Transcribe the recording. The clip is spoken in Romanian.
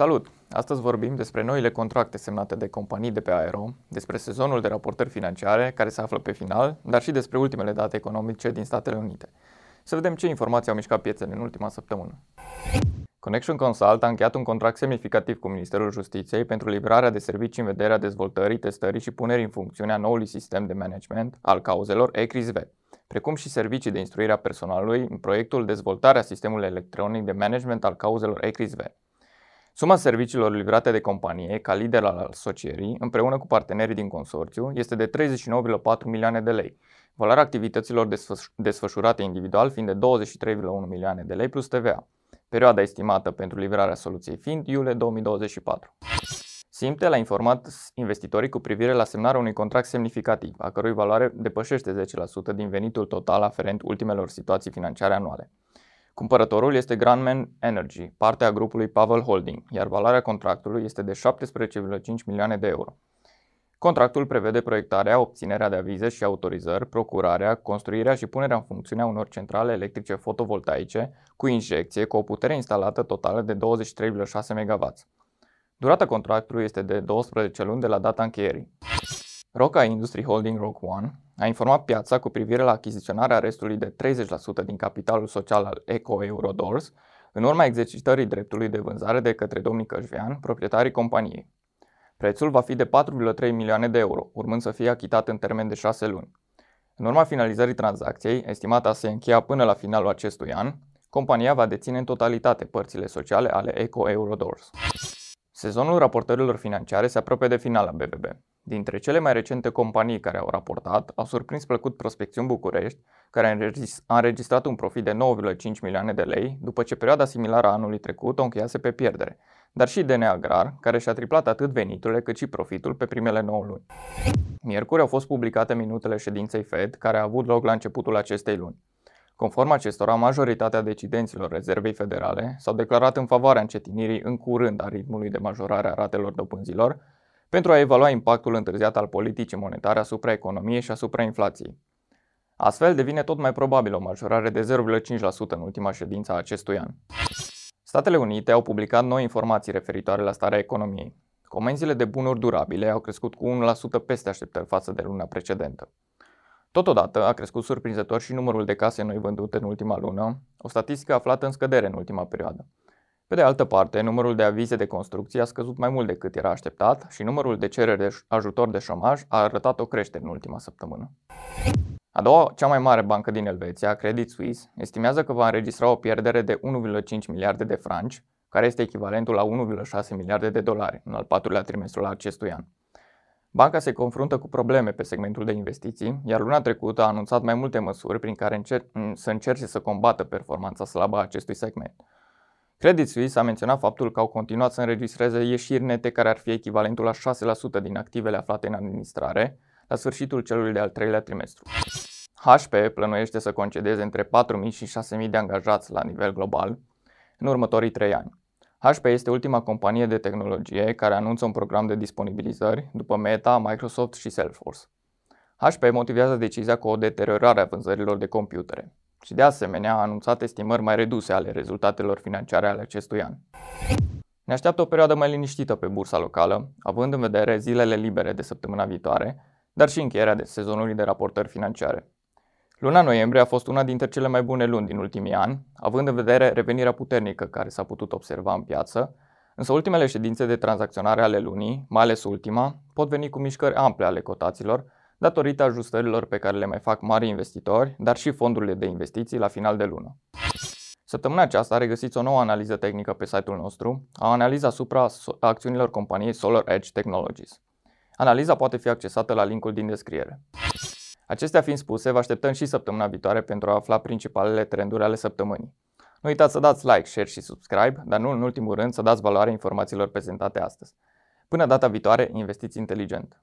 Salut! Astăzi vorbim despre noile contracte semnate de companii de pe Aero, despre sezonul de raportări financiare care se află pe final, dar și despre ultimele date economice din Statele Unite. Să vedem ce informații au mișcat piețele în ultima săptămână. Connection Consult a încheiat un contract semnificativ cu Ministerul Justiției pentru livrarea de servicii în vederea dezvoltării, testării și punerii în funcțiune a noului sistem de management al cauzelor ECRIS-V, precum și servicii de instruire a personalului în proiectul Dezvoltarea sistemului electronic de management al cauzelor ECRIS-V. Suma serviciilor livrate de companie, ca lider al asocierii, împreună cu partenerii din consorțiu, este de 39,4 milioane de lei, valoarea activităților desfășurate individual fiind de 23,1 milioane de lei plus TVA, perioada estimată pentru livrarea soluției fiind iulie 2024. Simtel a informat investitorii cu privire la semnarea unui contract semnificativ, a cărui valoare depășește 10% din venitul total aferent ultimelor situații financiare anuale. Cumpărătorul este Grandman Energy, parte a grupului Pavel Holding, iar valoarea contractului este de 17,5 milioane de euro. Contractul prevede proiectarea, obținerea de avize și autorizări, procurarea, construirea și punerea în funcțiune a unor centrale electrice fotovoltaice cu injecție cu o putere instalată totală de 23,6 MW. Durata contractului este de 12 luni de la data încheierii. Roca Industry Holding Rock One a informat piața cu privire la achiziționarea restului de 30% din capitalul social al Eco Eurodors, în urma exercitării dreptului de vânzare de către domnii Cășvean, proprietarii companiei. Prețul va fi de 4,3 milioane de euro, urmând să fie achitat în termen de 6 luni. În urma finalizării tranzacției, estimată a se încheia până la finalul acestui an, compania va deține în totalitate părțile sociale ale Eco Eurodors. Sezonul raportărilor financiare se apropie de final la BBB. Dintre cele mai recente companii care au raportat, au surprins plăcut Prospecțiuni București, care a înregistrat un profit de 9,5 milioane de lei, după ce perioada similară a anului trecut o încheiase pe pierdere, dar și DNA Agrar, care și-a triplat atât veniturile cât și profitul pe primele 9 luni. Miercuri au fost publicate minutele ședinței Fed, care a avut loc la începutul acestei luni. Conform acestora, majoritatea decidenților rezervei federale s-au declarat în favoarea încetinirii în curând a ritmului de majorare a ratelor dobânzilor, pentru a evalua impactul întârziat al politicii monetare asupra economiei și asupra inflației. Astfel, devine tot mai probabil o majorare de 0,5% în ultima ședință a acestui an. Statele Unite au publicat noi informații referitoare la starea economiei. Comenzile de bunuri durabile au crescut cu 1% peste așteptări față de luna precedentă. Totodată a crescut surprinzător și numărul de case noi vândute în ultima lună, o statistică aflată în scădere în ultima perioadă. Pe de altă parte, numărul de avize de construcție a scăzut mai mult decât era așteptat și numărul de cereri de ajutor de șomaj a arătat o creștere în ultima săptămână. A doua, cea mai mare bancă din Elveția, Credit Suisse, estimează că va înregistra o pierdere de 1,5 miliarde de franci, care este echivalentul la 1,6 miliarde de dolari în al patrulea trimestru al acestui an. Banca se confruntă cu probleme pe segmentul de investiții, iar luna trecută a anunțat mai multe măsuri prin care încer- să încerce să combată performanța slabă a acestui segment. Credit Suisse a menționat faptul că au continuat să înregistreze ieșiri nete care ar fi echivalentul la 6% din activele aflate în administrare la sfârșitul celui de-al treilea trimestru. HP plănuiește să concedeze între 4.000 și 6.000 de angajați la nivel global în următorii 3 ani. HP este ultima companie de tehnologie care anunță un program de disponibilizări după Meta, Microsoft și Salesforce. HP motivează decizia cu o deteriorare a vânzărilor de computere și de asemenea a anunțat estimări mai reduse ale rezultatelor financiare ale acestui an. Ne așteaptă o perioadă mai liniștită pe bursa locală, având în vedere zilele libere de săptămâna viitoare, dar și încheierea de sezonului de raportări financiare. Luna noiembrie a fost una dintre cele mai bune luni din ultimii ani, având în vedere revenirea puternică care s-a putut observa în piață, însă ultimele ședințe de tranzacționare ale lunii, mai ales ultima, pot veni cu mișcări ample ale cotaților, datorită ajustărilor pe care le mai fac mari investitori, dar și fondurile de investiții la final de lună. Săptămâna aceasta regăsiți o nouă analiză tehnică pe site-ul nostru, o analiză asupra acțiunilor companiei Solar Edge Technologies. Analiza poate fi accesată la linkul din descriere. Acestea fiind spuse, vă așteptăm și săptămâna viitoare pentru a afla principalele trenduri ale săptămânii. Nu uitați să dați like, share și subscribe, dar nu în ultimul rând să dați valoare informațiilor prezentate astăzi. Până data viitoare, investiți inteligent!